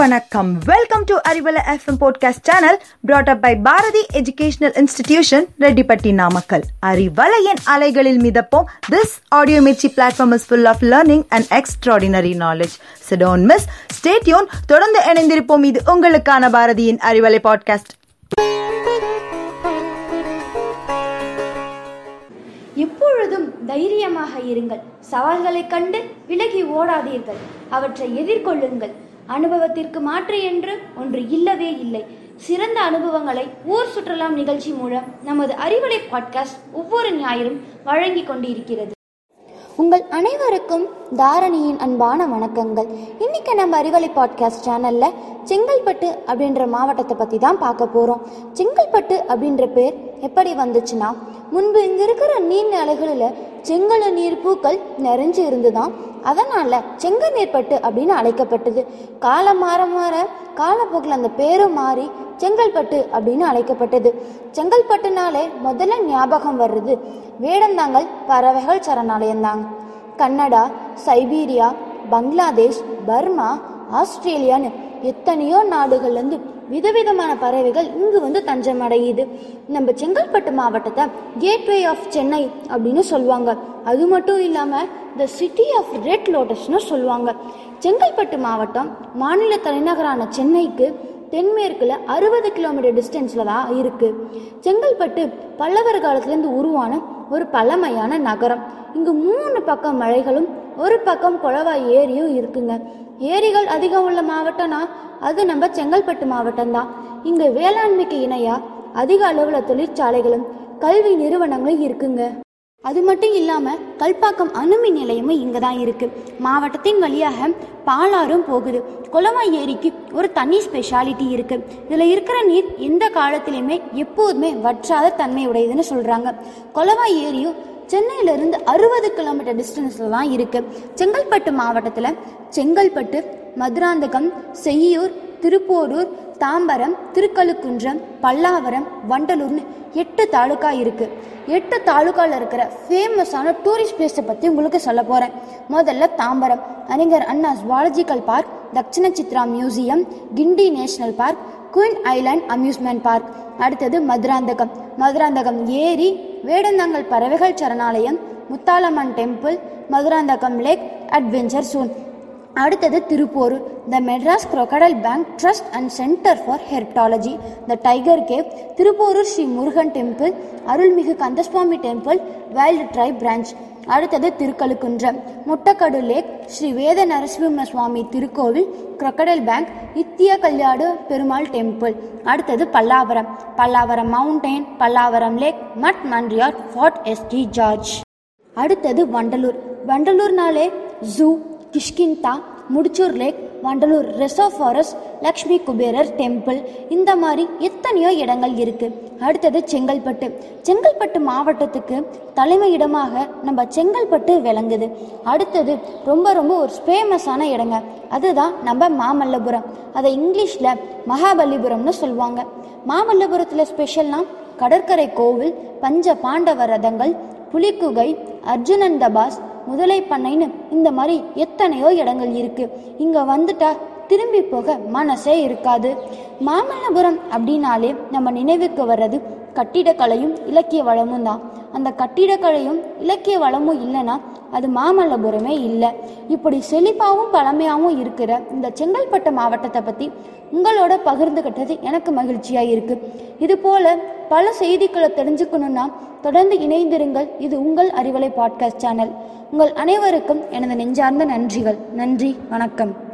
வணக்கம். Welcome to Arivalai FM podcast channel brought up by Bharathi educational institution Rettipatti Namakkal அறிவலையின் அலைகளில் மிதப்போம் this audio Mirchi platform is full of learning and extraordinary knowledge சிடோன் miss stay tuned தொடர்ந்து இணைந்திருப்போம். இது உங்களுக்கான பாரதியின் Arivalai podcast எப்பொழுதும் தைரியமாக இருங்கள். சவால்களைக் கண்டு விலகி ஓடாதீர்கள். அவற்றை எதிர்கொள்ளுங்கள். அனுபவத்திற்கு மாற்று என்று ஒன்று இல்லவே இல்லை. சிறந்த அனுபவங்களை ஊர் சுற்றலாம் நிகழ்ச்சி மூலம் நமது அறிவுரை பாட்காஸ்ட் ஒவ்வொரு ஞாயிறும் வழங்கிக் கொண்டிருக்கிறது. உங்கள் அனைவருக்கும் தாரணியின் அன்பான வணக்கங்கள். இன்னைக்கு நம்ம அறிவலை பாட்காஸ்ட் சேனல்ல செங்கல்பட்டு அப்படின்ற மாவட்டத்தை பத்தி தான் பார்க்க போறோம். செங்கல்பட்டு அப்படின்ற பேர் எப்படி வந்துச்சுன்னா முன்பு இங்க இருக்கிற நீர் நிலைகளில் செங்கல நீர் பூக்கள் நிறைஞ்சு இருந்துதான் அதனால செங்கநீர்பட்டு அப்படின்னு அழைக்கப்பட்டது. காலம் மாற மாற காலப்போக்கில் அந்த பேரும் மாறி செங்கல்பட்டு அப்படின்னு அழைக்கப்பட்டது. செங்கல்பட்டுனாலே முதல்ல ஞாபகம் வர்றது வேடந்தாங்கல் பறவைகள் சரணாலயம்தாங்க. கன்னடா சைபீரியா பங்களாதேஷ் பர்மா ஆஸ்திரேலியான்னு எத்தனையோ நாடுகள்லேருந்து விதவிதமான பறவைகள் இங்கு வந்து தஞ்சம் அடையுது நம்ம செங்கல்பட்டு மாவட்டத்தை கேட்வே ஆஃப் சென்னை அப்படின்னு சொல்லுவாங்க. அது மட்டும் இல்லாமல் த சிட்டி ஆஃப் ரெட் லோட்டஸ்னு சொல்லுவாங்க. செங்கல்பட்டு மாவட்டம் மாநில தலைநகரான சென்னைக்கு தென்மேற்கில் அறுபது கிலோமீட்டர் டிஸ்டன்ஸில் தான் இருக்குது செங்கல்பட்டு பல்லவர் காலத்துலேருந்து உருவான ஒரு பழமையான நகரம். இங்கு மூணு பக்கம் மலைகளும் ஒரு பக்கம் குளவா ஏரியும் இருக்குங்க. ஏரிகள் அதிகம் உள்ள மாவட்டம்னா அது நம்ம செங்கல்பட்டு மாவட்டம் தான். இங்கே வேளாண்மைக்கு இணையாக அதிக அளவில் தொழிற்சாலைகளும் கல்வி நிறுவனங்களும் இருக்குங்க. அது மட்டும் இல்லாமல் கல்பாக்கம் அணுமின் நிலையமும் இங்கே தான் இருக்குது மாவட்டத்தின் வழியாக பாலாறும் போகுது. குளமா ஏரிக்கு ஒரு தனி ஸ்பெஷாலிட்டி இருக்குது இதில் இருக்கிற நீர் எந்த காலத்திலையுமே எப்போதுமே வற்றாத தன்மை உடையதுன்னு சொல்கிறாங்க குளமா ஏரியும் சென்னையிலிருந்து அறுபது கிலோமீட்டர் டிஸ்டன்ஸில் தான் இருக்குது செங்கல்பட்டு மாவட்டத்தில் செங்கல்பட்டு மதுராந்தகம் செய்யூர் திருப்போரூர் தாம்பரம் திருக்கழுக்குன்றம் பல்லாவரம் வண்டலூர்னு எட்டு தாலுக்கா இருக்கு. எட்டு தாலுக்காவில் இருக்கிற ஃபேமஸான டூரிஸ்ட் பிளேஸை பற்றி உங்களுக்கு சொல்ல போகிறேன் முதல்ல Tambaram. Arignar Anna zoological park Dakshina Chitra museum Guindy national park queen island amusement park அடுத்தது மதுராந்தகம். மதுராந்தகம் ஏரி வேடந்தாங்கல் பறவைகள் சரணாலயம் Muthalamman temple Madurantakam lake adventure zone அடுத்தது Thiruporur the Madras crocodile bank trust and centre for herpetology the tiger cave Thiruporur Sri Murugan temple Arulmigu Kandaswamy temple wild tribe branch அடுத்தது Thirukazhukundram. Muttukadu lake Sri Veda Narasimha Swamy திருக்கோவில் crocodile bank நித்திய கல்யாடு Perumal temple அடுத்தது Pallavaram. Pallavaram mountain Pallavaram lake மட் மன்றியார் fort ST George அடுத்தது Vandalur. வண்டலூர்னாலே zoo Kishkinta Mudichur lake Vandalur reserve forest Lakshmi Kuberar temple இந்த மாதிரி எத்தனையோ இடங்கள் இருக்குது அடுத்தது செங்கல்பட்டு. செங்கல்பட்டு மாவட்டத்துக்கு தலைமையிடமாக நம்ம செங்கல்பட்டு விளங்குது. அடுத்தது ரொம்ப ரொம்ப ஒரு ஃபேமஸான இடங்க. அதுதான் நம்ம மாமல்லபுரம். அதை இங்கிலீஷில் மகாபலிபுரம்னு சொல்லுவாங்க. மாமல்லபுரத்தில் ஸ்பெஷல்னா கடற்கரை கோவில் பஞ்ச பாண்டவ ரதங்கள் புலிக்குகை அர்ஜுனன் தபாஸ் முதலை பண்ணைன்னு இந்த மாதிரி எத்தனையோ இடங்கள் இருக்கு. இங்க வந்துட்டா திரும்பி போக மனசே இருக்காது. மாமல்லபுரம் அப்படின்னாலே நம்ம நினைவுக்கு வர்றது கட்டிடக்கலையும் இலக்கிய வளமும் தான். அந்த கட்டிடக்கலையும் இலக்கிய வளமும் இல்லைன்னா அது மாமல்லபுரமே இல்லை. இப்படி செழிப்பாகவும் பழமையாகவும் இருக்கிற இந்த செங்கல்பட்டு மாவட்டத்தை பற்றி உங்களோட பகிர்ந்துக்கிட்டது எனக்கு மகிழ்ச்சியாக இருக்கு. இது போல பல செய்திகளை தெரிஞ்சுக்கணுன்னா தொடர்ந்து இணைந்திருங்கள். இது உங்கள் அறிவலை பாட்காஸ்ட் சேனல். உங்கள் அனைவருக்கும் எனது நெஞ்சார்ந்த நன்றிகள். நன்றி வணக்கம்.